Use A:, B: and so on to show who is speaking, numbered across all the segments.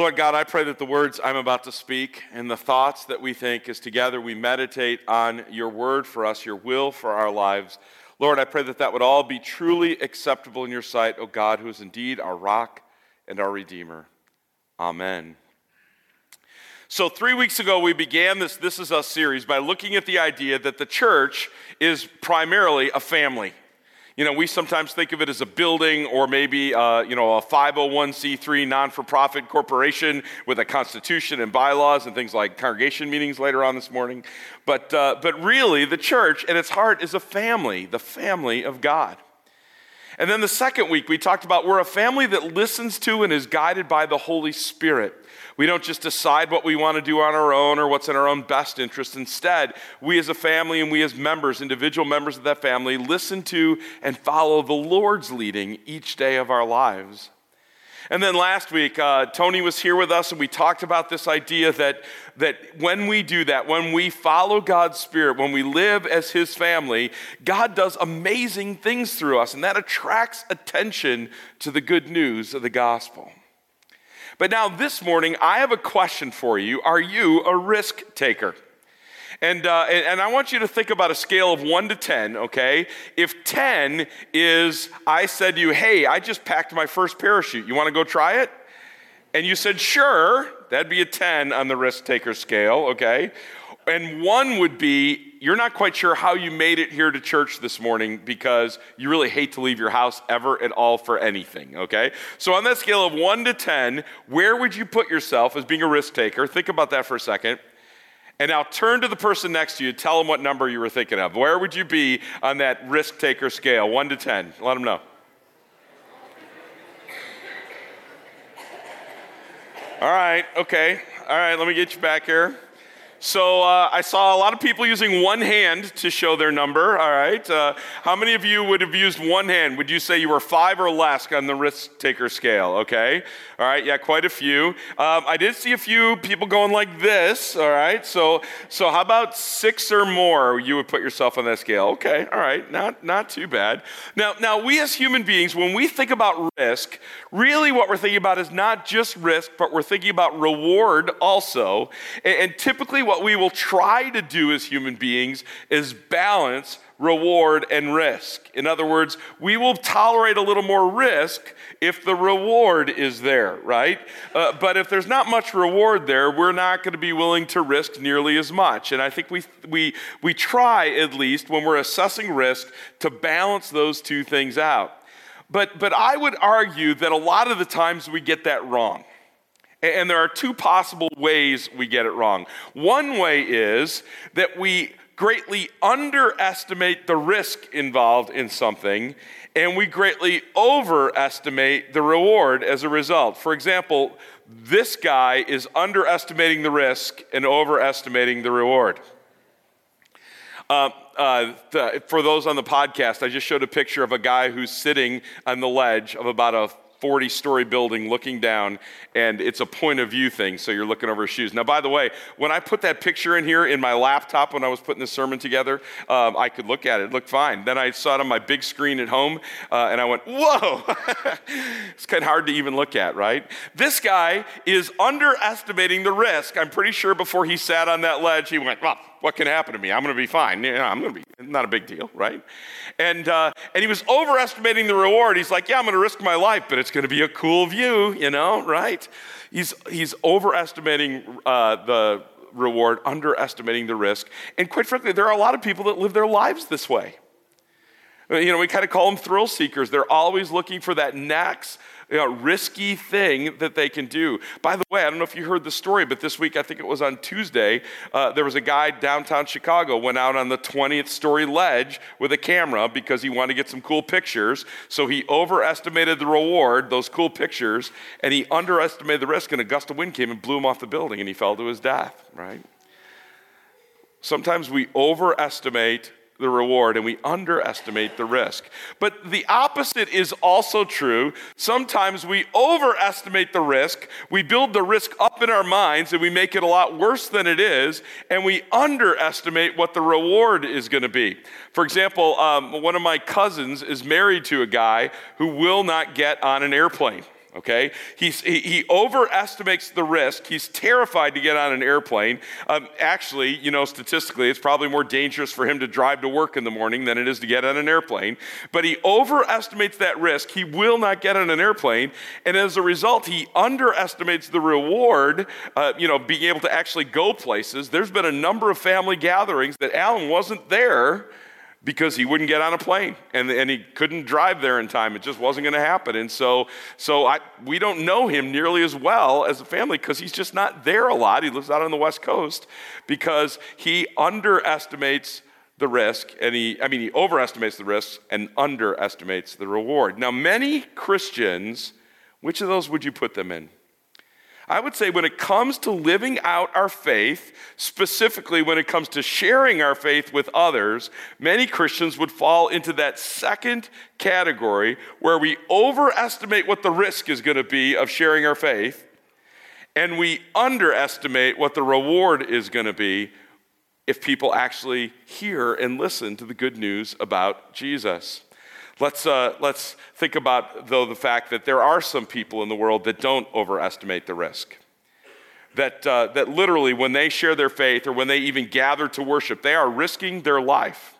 A: Lord God, I pray that the words I'm about to speak and the thoughts that we think as together we meditate on your word for us, your will for our lives. Lord, I pray that that would all be truly acceptable in your sight, O God, who is indeed our rock and our redeemer. Amen. So, three weeks ago, we began this This Is Us series by looking at the idea that the church is primarily a family. You know, we sometimes think of it as a building or maybe, uh, you know, a 501c3 non for profit corporation with a constitution and bylaws and things like congregation meetings later on this morning. But, uh, but really, the church at its heart is a family, the family of God. And then the second week, we talked about we're a family that listens to and is guided by the Holy Spirit. We don't just decide what we want to do on our own or what's in our own best interest. Instead, we as a family and we as members, individual members of that family, listen to and follow the Lord's leading each day of our lives. And then last week, uh, Tony was here with us, and we talked about this idea that, that when we do that, when we follow God's Spirit, when we live as His family, God does amazing things through us, and that attracts attention to the good news of the gospel. But now, this morning, I have a question for you. Are you a risk taker? And, uh, and, and, I want you to think about a scale of 1 to 10, okay? If 10 is, I said to you, hey, I just packed my first parachute. You want to go try it? And you said, sure, that'd be a 10 on the risk taker scale, okay? And 1 would be, you're not quite sure how you made it here to church this morning because you really hate to leave your house ever at all for anything, okay? So, on that scale of one to 10, where would you put yourself as being a risk taker? Think about that for a second. And now turn to the person next to you, tell them what number you were thinking of. Where would you be on that risk taker scale, one to 10? Let them know. All right, okay. All right, let me get you back here. So uh, I saw a lot of people using one hand to show their number. All right. Uh, how many of you would have used one hand? Would you say you were five or less on the risk taker scale? Okay. All right. Yeah, quite a few. Um, I did see a few people going like this. All right. So so how about six or more? You would put yourself on that scale. Okay. All right. Not not too bad. Now now we as human beings, when we think about risk, really what we're thinking about is not just risk, but we're thinking about reward also. and, and typically what we will try to do as human beings is balance reward and risk. In other words, we will tolerate a little more risk if the reward is there, right? Uh, but if there's not much reward there, we're not going to be willing to risk nearly as much. And I think we, we, we try, at least, when we're assessing risk, to balance those two things out. But, but I would argue that a lot of the times we get that wrong. And there are two possible ways we get it wrong. One way is that we greatly underestimate the risk involved in something, and we greatly overestimate the reward as a result. For example, this guy is underestimating the risk and overestimating the reward. Uh, uh, the, for those on the podcast, I just showed a picture of a guy who's sitting on the ledge of about a 40 story building looking down, and it's a point of view thing, so you're looking over his shoes. Now, by the way, when I put that picture in here in my laptop when I was putting the sermon together, um, I could look at it. It looked fine. Then I saw it on my big screen at home, uh, and I went, whoa! it's kind of hard to even look at, right? This guy is underestimating the risk. I'm pretty sure before he sat on that ledge, he went, well, what can happen to me? I'm going to be fine. I'm going to be not a big deal, right? And, uh, and he was overestimating the reward. He's like, yeah, I'm going to risk my life, but it's going to be a cool view, you know, right? He's, he's overestimating uh, the reward, underestimating the risk. And quite frankly, there are a lot of people that live their lives this way. You know, we kind of call them thrill seekers. They're always looking for that next you know, risky thing that they can do. By the way, I don't know if you heard the story, but this week, I think it was on Tuesday, uh, there was a guy downtown Chicago went out on the 20th story ledge with a camera because he wanted to get some cool pictures. So he overestimated the reward, those cool pictures, and he underestimated the risk, and a gust of wind came and blew him off the building, and he fell to his death, right? Sometimes we overestimate the reward and we underestimate the risk. But the opposite is also true. Sometimes we overestimate the risk, we build the risk up in our minds and we make it a lot worse than it is, and we underestimate what the reward is going to be. For example, um, one of my cousins is married to a guy who will not get on an airplane. Okay? He's, he, he overestimates the risk. He's terrified to get on an airplane. Um, actually, you know, statistically, it's probably more dangerous for him to drive to work in the morning than it is to get on an airplane. But he overestimates that risk. He will not get on an airplane. And as a result, he underestimates the reward, uh, you know, being able to actually go places. There's been a number of family gatherings that Alan wasn't there because he wouldn't get on a plane and, and he couldn't drive there in time. It just wasn't going to happen. And so, so I, we don't know him nearly as well as a family because he's just not there a lot. He lives out on the West Coast because he underestimates the risk and he, I mean, he overestimates the risks and underestimates the reward. Now, many Christians, which of those would you put them in? I would say when it comes to living out our faith, specifically when it comes to sharing our faith with others, many Christians would fall into that second category where we overestimate what the risk is going to be of sharing our faith and we underestimate what the reward is going to be if people actually hear and listen to the good news about Jesus. Let's, uh, let's think about, though, the fact that there are some people in the world that don't overestimate the risk. That, uh, that literally, when they share their faith or when they even gather to worship, they are risking their life.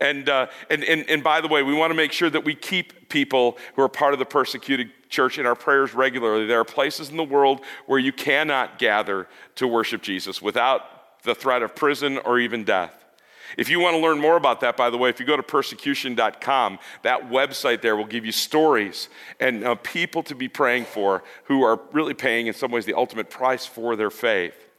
A: And, uh, and, and, and by the way, we want to make sure that we keep people who are part of the persecuted church in our prayers regularly. There are places in the world where you cannot gather to worship Jesus without the threat of prison or even death. If you want to learn more about that, by the way, if you go to persecution.com, that website there will give you stories and uh, people to be praying for who are really paying, in some ways, the ultimate price for their faith.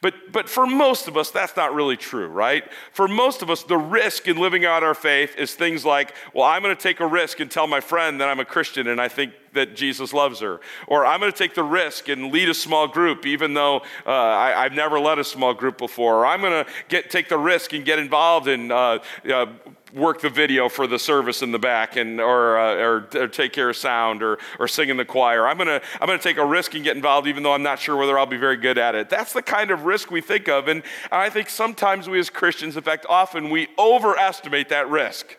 A: But, but for most of us, that's not really true, right? For most of us, the risk in living out our faith is things like, well, I'm going to take a risk and tell my friend that I'm a Christian and I think that Jesus loves her. Or I'm going to take the risk and lead a small group, even though uh, I, have never led a small group before. Or I'm going to get, take the risk and get involved in uh, uh, work the video for the service in the back and or, uh, or, or, take care of sound or, or sing in the choir. I'm going to i'm going to take a risk and get involved even though i'm not sure whether i'll be very good at it. That's the kind of risk we think of and i think sometimes we as christians in fact often we overestimate that risk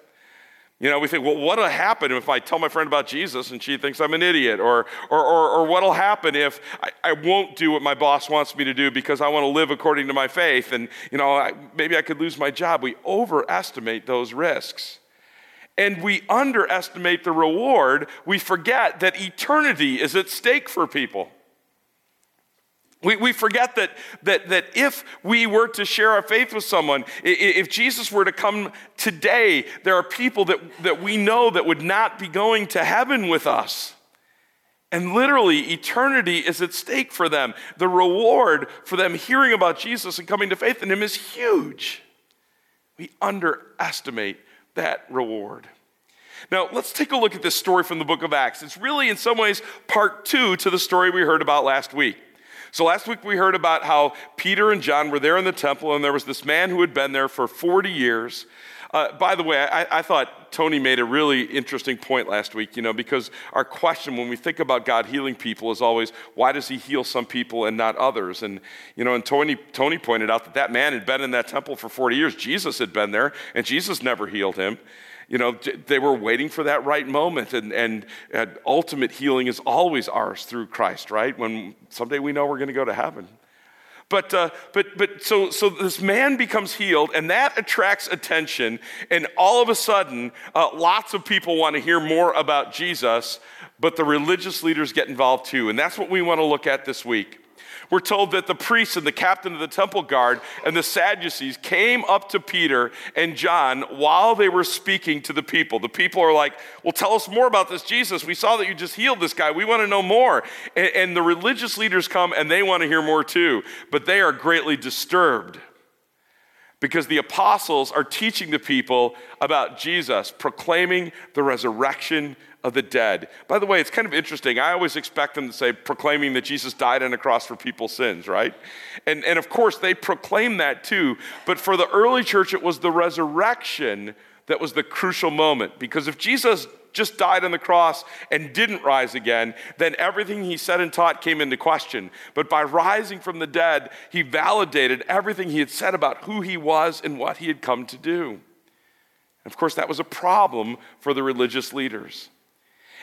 A: you know, we think, well, what'll happen if I tell my friend about Jesus and she thinks I'm an idiot? Or, or, or, or what'll happen if I, I, won't do what my boss wants me to do because I want to live according to my faith? And, you know, I, maybe I could lose my job. We overestimate those risks. And we underestimate the reward. We forget that eternity is at stake for people. We, we forget that, that, that if we were to share our faith with someone, if Jesus were to come today, there are people that, that we know that would not be going to heaven with us. And literally, eternity is at stake for them. The reward for them hearing about Jesus and coming to faith in Him is huge. We underestimate that reward. Now, let's take a look at this story from the book of Acts. It's really, in some ways, part two to the story we heard about last week. So last week we heard about how Peter and John were there in the temple, and there was this man who had been there for 40 years. Uh, by the way, I, I, thought Tony made a really interesting point last week, you know, because our question when we think about God healing people is always, why does he heal some people and not others? And, you know, and Tony, Tony pointed out that that man had been in that temple for 40 years. Jesus had been there, and Jesus never healed him you know, they were waiting for that right moment. And, and, and ultimate healing is always ours through Christ, right? When someday we know we're going to go to heaven. But, uh, but, but so, so this man becomes healed, and that attracts attention. And all of a sudden, uh, lots of people want to hear more about Jesus, but the religious leaders get involved too. And that's what we want to look at this week. We're told that the priests and the captain of the temple guard and the Sadducees came up to Peter and John while they were speaking to the people. The people are like, Well, tell us more about this Jesus. We saw that you just healed this guy. We want to know more. And, and the religious leaders come and they want to hear more too, but they are greatly disturbed because the apostles are teaching the people about Jesus, proclaiming the resurrection of the dead. By the way, it's kind of interesting. I always expect them to say, proclaiming that Jesus died on a cross for people's sins, right? And, and of course, they proclaim that too. But for the early church, it was the resurrection that was the crucial moment. Because if Jesus just died on the cross and didn't rise again, then everything he said and taught came into question. But by rising from the dead, he validated everything he had said about who he was and what he had come to do. of course, that was a problem for the religious leaders.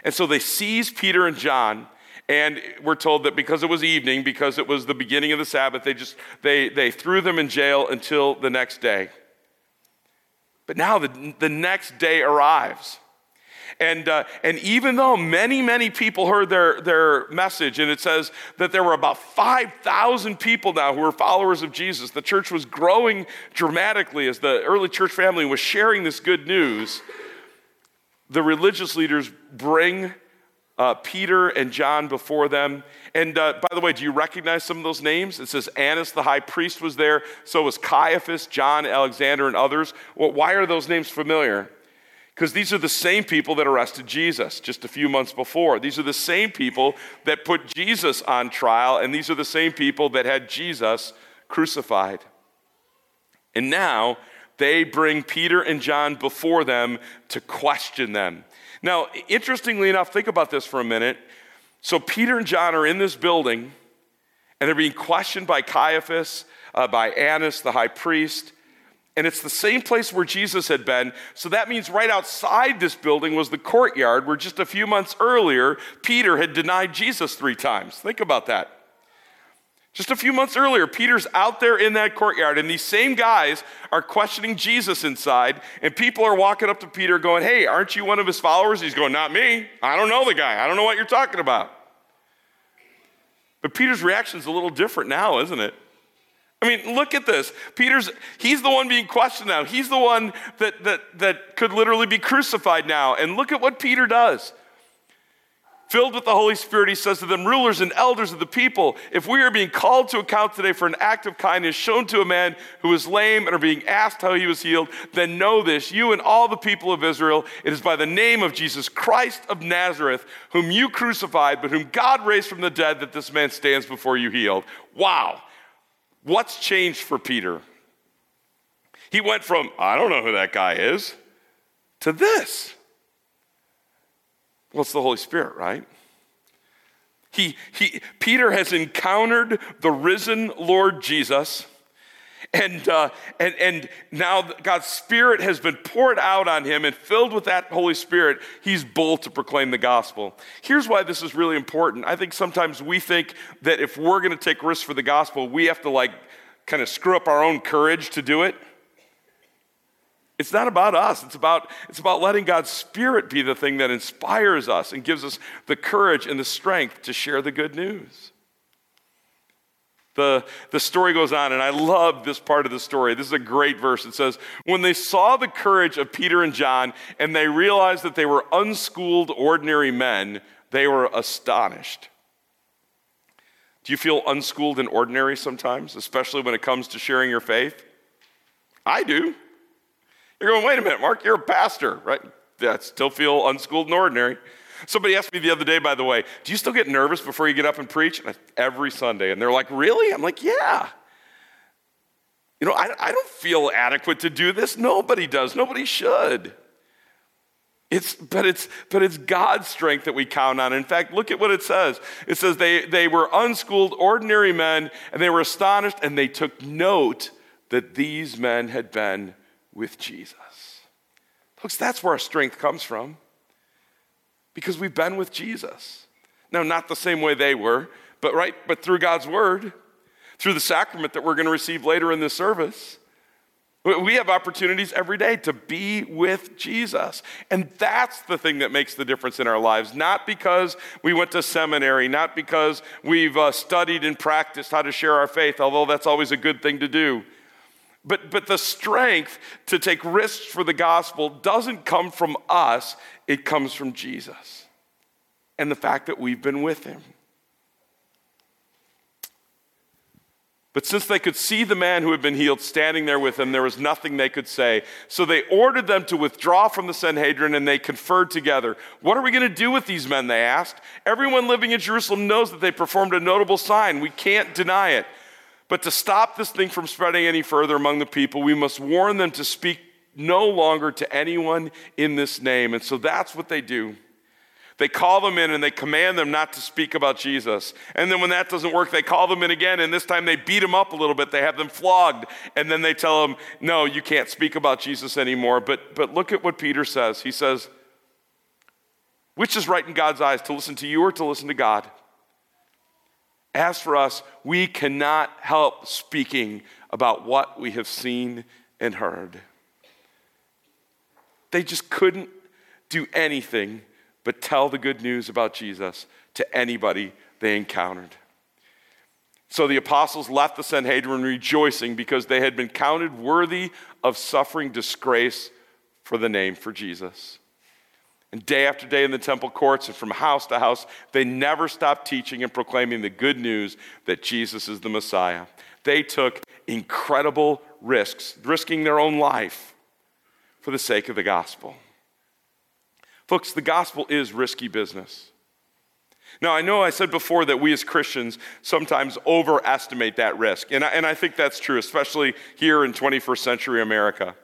A: And so they seize Peter and John. And we're told that because it was evening, because it was the beginning of the Sabbath, they just they, they threw them in jail until the next day. But now the, the next day arrives. And, uh, and even though many, many people heard their, their message, and it says that there were about 5,000 people now who were followers of Jesus, the church was growing dramatically as the early church family was sharing this good news. The religious leaders bring uh, Peter and John before them. And uh, by the way, do you recognize some of those names? It says Annas the high priest was there, so was Caiaphas, John, Alexander, and others. Well, why are those names familiar? Because these are the same people that arrested Jesus just a few months before. These are the same people that put Jesus on trial, and these are the same people that had Jesus crucified. And now they bring Peter and John before them to question them. Now, interestingly enough, think about this for a minute. So, Peter and John are in this building, and they're being questioned by Caiaphas, uh, by Annas, the high priest. And it's the same place where Jesus had been. So that means right outside this building was the courtyard where just a few months earlier, Peter had denied Jesus three times. Think about that. Just a few months earlier, Peter's out there in that courtyard, and these same guys are questioning Jesus inside, and people are walking up to Peter going, Hey, aren't you one of his followers? He's going, Not me. I don't know the guy. I don't know what you're talking about. But Peter's reaction is a little different now, isn't it? I mean, look at this. Peter's, he's the one being questioned now. He's the one that, that, that could literally be crucified now. And look at what Peter does. Filled with the Holy Spirit, he says to them, Rulers and elders of the people, if we are being called to account today for an act of kindness shown to a man who is lame and are being asked how he was healed, then know this, you and all the people of Israel, it is by the name of Jesus Christ of Nazareth, whom you crucified, but whom God raised from the dead, that this man stands before you healed. Wow. What's changed for Peter? He went from, I don't know who that guy is, to this. Well, it's the Holy Spirit, right? He, he, Peter has encountered the risen Lord Jesus. And, uh, and, and now God's Spirit has been poured out on him, and filled with that Holy Spirit, he's bold to proclaim the gospel. Here's why this is really important. I think sometimes we think that if we're going to take risks for the gospel, we have to like kind of screw up our own courage to do it. It's not about us. It's about, it's about letting God's Spirit be the thing that inspires us and gives us the courage and the strength to share the good news. The, the story goes on, and I love this part of the story. This is a great verse. It says, When they saw the courage of Peter and John, and they realized that they were unschooled, ordinary men, they were astonished. Do you feel unschooled and ordinary sometimes, especially when it comes to sharing your faith? I do. You're going, wait a minute, Mark, you're a pastor, right? Yeah, still feel unschooled and ordinary. Somebody asked me the other day, by the way, do you still get nervous before you get up and preach? Every Sunday. And they're like, really? I'm like, yeah. You know, I, I don't feel adequate to do this. Nobody does. Nobody should. It's, but, it's, but it's God's strength that we count on. In fact, look at what it says. It says they, they were unschooled, ordinary men, and they were astonished, and they took note that these men had been with Jesus. Folks, that's where our strength comes from because we've been with Jesus. Now, not the same way they were, but right, but through God's word, through the sacrament that we're going to receive later in this service. We have opportunities every day to be with Jesus. And that's the thing that makes the difference in our lives. Not because we went to seminary, not because we've uh, studied and practiced how to share our faith, although that's always a good thing to do. But, but the strength to take risks for the gospel doesn't come from us, it comes from Jesus and the fact that we've been with him. But since they could see the man who had been healed standing there with them, there was nothing they could say. So they ordered them to withdraw from the Sanhedrin and they conferred together. What are we going to do with these men? They asked. Everyone living in Jerusalem knows that they performed a notable sign. We can't deny it. But to stop this thing from spreading any further among the people, we must warn them to speak no longer to anyone in this name. And so that's what they do. They call them in and they command them not to speak about Jesus. And then when that doesn't work, they call them in again, and this time they beat them up a little bit. They have them flogged, and then they tell them, No, you can't speak about Jesus anymore. But, but look at what Peter says. He says, Which is right in God's eyes, to listen to you or to listen to God? As for us, we cannot help speaking about what we have seen and heard. They just couldn't do anything but tell the good news about Jesus to anybody they encountered. So the apostles left the Sanhedrin rejoicing because they had been counted worthy of suffering disgrace for the name for Jesus. And day after day in the temple courts and from house to house, they never stopped teaching and proclaiming the good news that Jesus is the Messiah. They took incredible risks, risking their own life for the sake of the gospel. Folks, the gospel is risky business. Now, I know I said before that we as Christians sometimes overestimate that risk, and I, and I think that's true, especially here in 21st century America.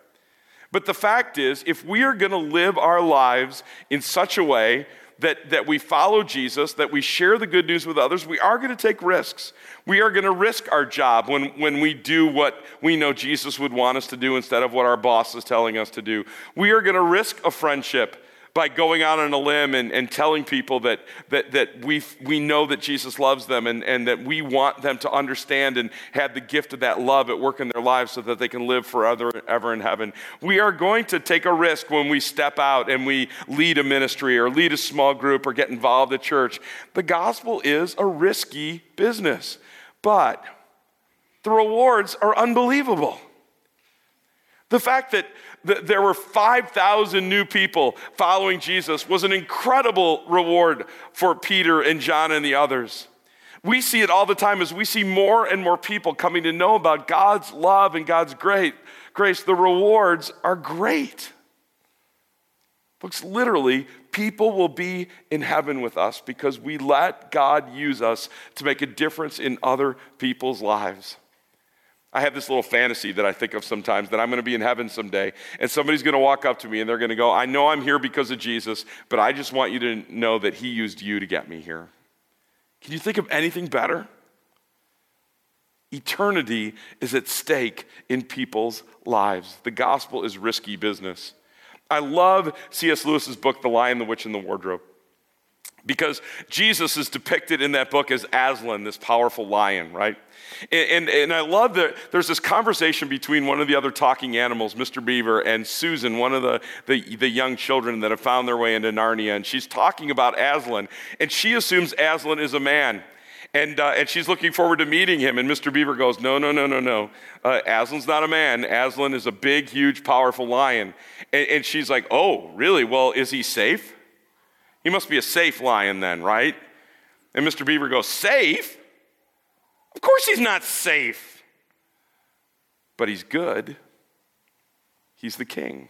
A: But the fact is, if we are going to live our lives in such a way that, that we follow Jesus, that we share the good news with others, we are going to take risks. We are going to risk our job when, when we do what we know Jesus would want us to do instead of what our boss is telling us to do. We are going to risk a friendship by going out on a limb and, and telling people that, that, that we, we know that Jesus loves them and, and that we want them to understand and have the gift of that love at work in their lives so that they can live forever ever in heaven. We are going to take a risk when we step out and we lead a ministry or lead a small group or get involved at church. The gospel is a risky business, but the rewards are unbelievable. The fact that that there were 5,000 new people following Jesus was an incredible reward for Peter and John and the others. We see it all the time as we see more and more people coming to know about God's love and God's great grace. The rewards are great. Folks, literally, people will be in heaven with us because we let God use us to make a difference in other people's lives. I have this little fantasy that I think of sometimes that I'm going to be in heaven someday, and somebody's going to walk up to me and they're going to go, I know I'm here because of Jesus, but I just want you to know that He used you to get me here. Can you think of anything better? Eternity is at stake in people's lives. The gospel is risky business. I love C.S. Lewis's book, The Lion, the Witch, and the Wardrobe. Because Jesus is depicted in that book as Aslan, this powerful lion, right? And, and, and, I love that there's this conversation between one of the other talking animals, Mr. Beaver, and Susan, one of the, the, the young children that have found their way into Narnia. And she's talking about Aslan, and she assumes Aslan is a man. And, uh, and she's looking forward to meeting him. And Mr. Beaver goes, No, no, no, no, no. Uh, Aslan's not a man. Aslan is a big, huge, powerful lion. And, and she's like, Oh, really? Well, is he safe? He must be a safe lion then, right? And Mr. Beaver goes, Safe? Of course he's not safe. But he's good. He's the king.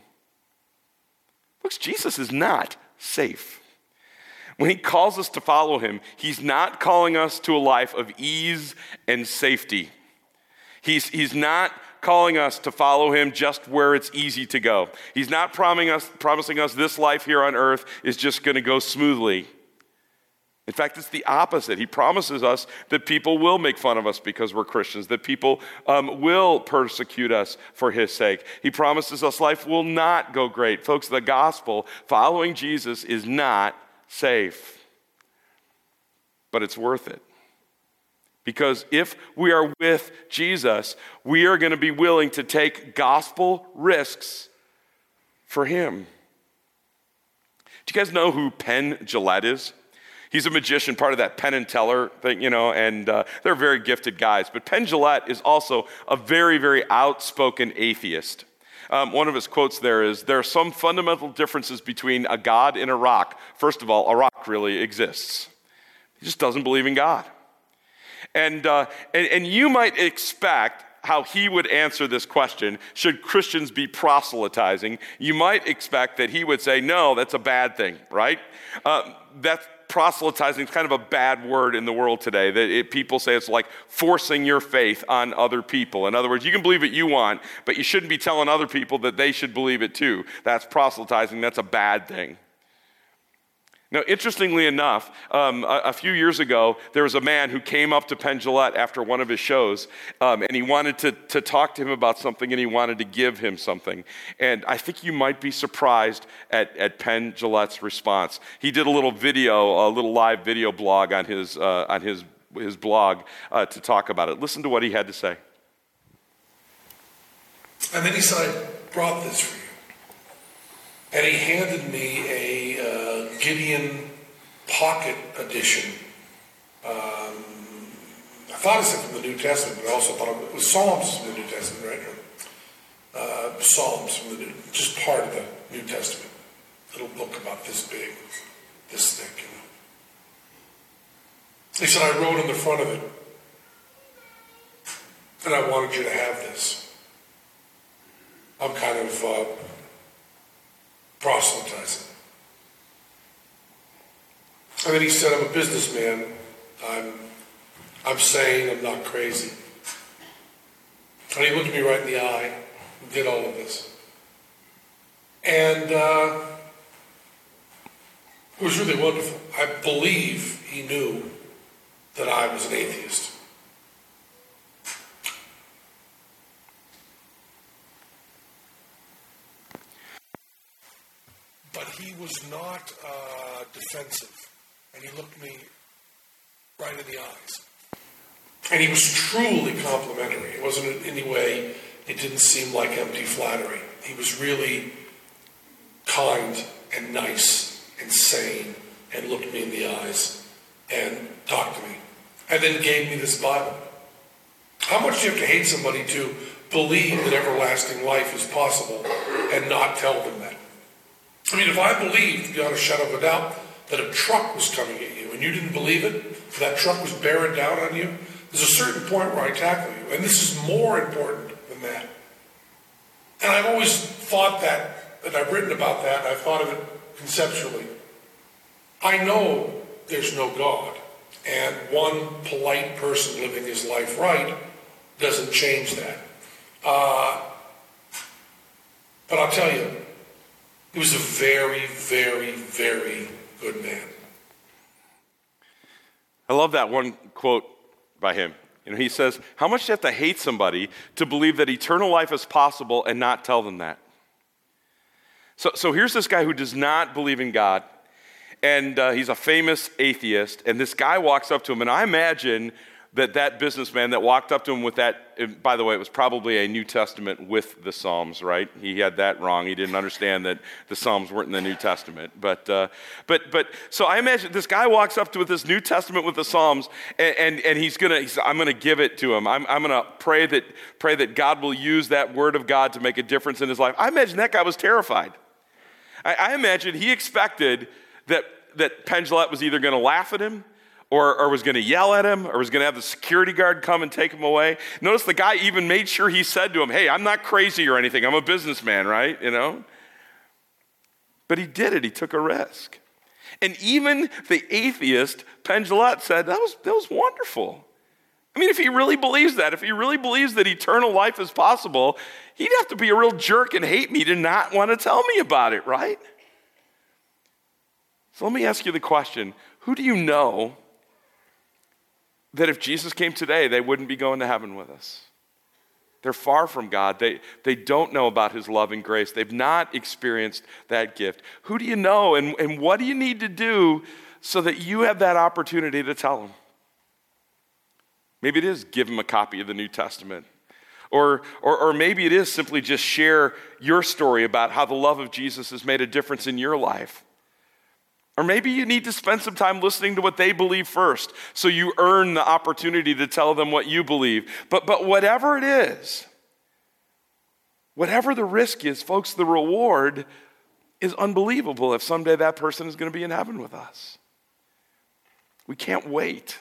A: Looks, Jesus is not safe. When he calls us to follow him, he's not calling us to a life of ease and safety. He's, he's not calling us to follow him just where it's easy to go. He's not promising us, promising us this life here on earth is just going to go smoothly. In fact, it's the opposite. He promises us that people will make fun of us because we're Christians, that people um, will persecute us for his sake. He promises us life will not go great. Folks, the gospel, following Jesus, is not safe, but it's worth it. Because if we are with Jesus, we are going to be willing to take gospel risks for him. Do you guys know who Penn Jillette is? He's a magician, part of that Penn and Teller thing, you know, and uh, they're very gifted guys. But Penn Jillette is also a very, very outspoken atheist. Um, one of his quotes there is There are some fundamental differences between a God and a rock. First of all, a rock really exists, he just doesn't believe in God. And, uh, and, and you might expect how he would answer this question should Christians be proselytizing? You might expect that he would say, no, that's a bad thing, right? Uh, that's proselytizing is kind of a bad word in the world today. That it, people say it's like forcing your faith on other people. In other words, you can believe what you want, but you shouldn't be telling other people that they should believe it too. That's proselytizing, that's a bad thing. Now, interestingly enough, um, a, a, few years ago, there was a man who came up to Penn Jillette after one of his shows, um, and he wanted to, to talk to him about something, and he wanted to give him something. And I think you might be surprised at, at Penn Jillette's response. He did a little video, a little live video blog on his, uh, on his, his blog uh, to talk about it. Listen to what he had to say.
B: And then he said, I brought this for you. And he handed me a uh, Gideon Pocket Edition. Um, I thought it said from the New Testament, but I also thought it was Psalms from the New Testament, right? Uh, Psalms from the New, just part of the New Testament. Little book about this big, this thick. He said, I wrote on the front of it, and I wanted you to have this. I'm kind of uh, proselytizing. And then he said, I'm a businessman. I'm, I'm sane. I'm not crazy. And he looked me right in the eye and did all of this. And uh, it was really wonderful. I believe he knew that I was an atheist. He was not uh, defensive, and he looked me right in the eyes. And he was truly complimentary. It wasn't in any way, it didn't seem like empty flattery. He was really kind and nice and sane and looked me in the eyes and talked to me. And then gave me this Bible. How much do you have to hate somebody to believe that everlasting life is possible and not tell them that? I mean, if I believed beyond a shadow of a doubt that a truck was coming at you and you didn't believe it, that truck was bearing down on you, there's a certain point where I tackle you. And this is more important than that. And I've always thought that, and I've written about that, and I've thought of it conceptually. I know there's no God, and one polite person living his life right doesn't change that. Uh, but I'll tell you, he was a very, very, very good man.
A: I love that one quote by him. You know, he says, How much do you have to hate somebody to believe that eternal life is possible and not tell them that? So, so here's this guy who does not believe in God, and uh, he's a famous atheist, and this guy walks up to him, and I imagine that that businessman that walked up to him with that, by the way, it was probably a New Testament with the Psalms, right? He had that wrong. He didn't understand that the Psalms weren't in the New Testament. But, uh, but, but, so I imagine this guy walks up to with this New Testament with the Psalms, and, and, and he's gonna, he's, I'm gonna give it to him. I'm, I'm gonna pray that, pray that God will use that word of God to make a difference in his life. I imagine that guy was terrified. I, I imagine he expected that, that Penn was either gonna laugh at him or, or was going to yell at him or was going to have the security guard come and take him away. Notice the guy even made sure he said to him, Hey, I'm not crazy or anything. I'm a businessman, right? You know? But he did it, he took a risk. And even the atheist, Jillette, said, that was, that was wonderful. I mean, if he really believes that, if he really believes that eternal life is possible, he'd have to be a real jerk and hate me to not want to tell me about it, right? So let me ask you the question who do you know that if Jesus came today, they wouldn't be going to heaven with us. They're far from God. They, they don't know about His love and grace. They've not experienced that gift. Who do you know, and, and what do you need to do so that you have that opportunity to tell them? Maybe it is give them a copy of the New Testament. Or, or, or maybe it is simply just share your story about how the love of Jesus has made a difference in your life. Or maybe you need to spend some time listening to what they believe first so you earn the opportunity to tell them what you believe. But, but whatever it is, whatever the risk is, folks, the reward is unbelievable if someday that person is going to be in heaven with us. We can't wait.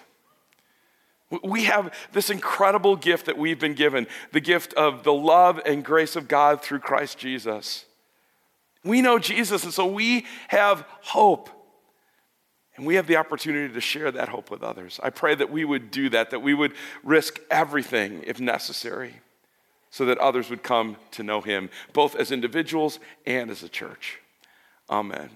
A: We have this incredible gift that we've been given the gift of the love and grace of God through Christ Jesus. We know Jesus, and so we have hope. And we have the opportunity to share that hope with others. I pray that we would do that, that we would risk everything if necessary, so that others would come to know Him, both as individuals and as a church. Amen.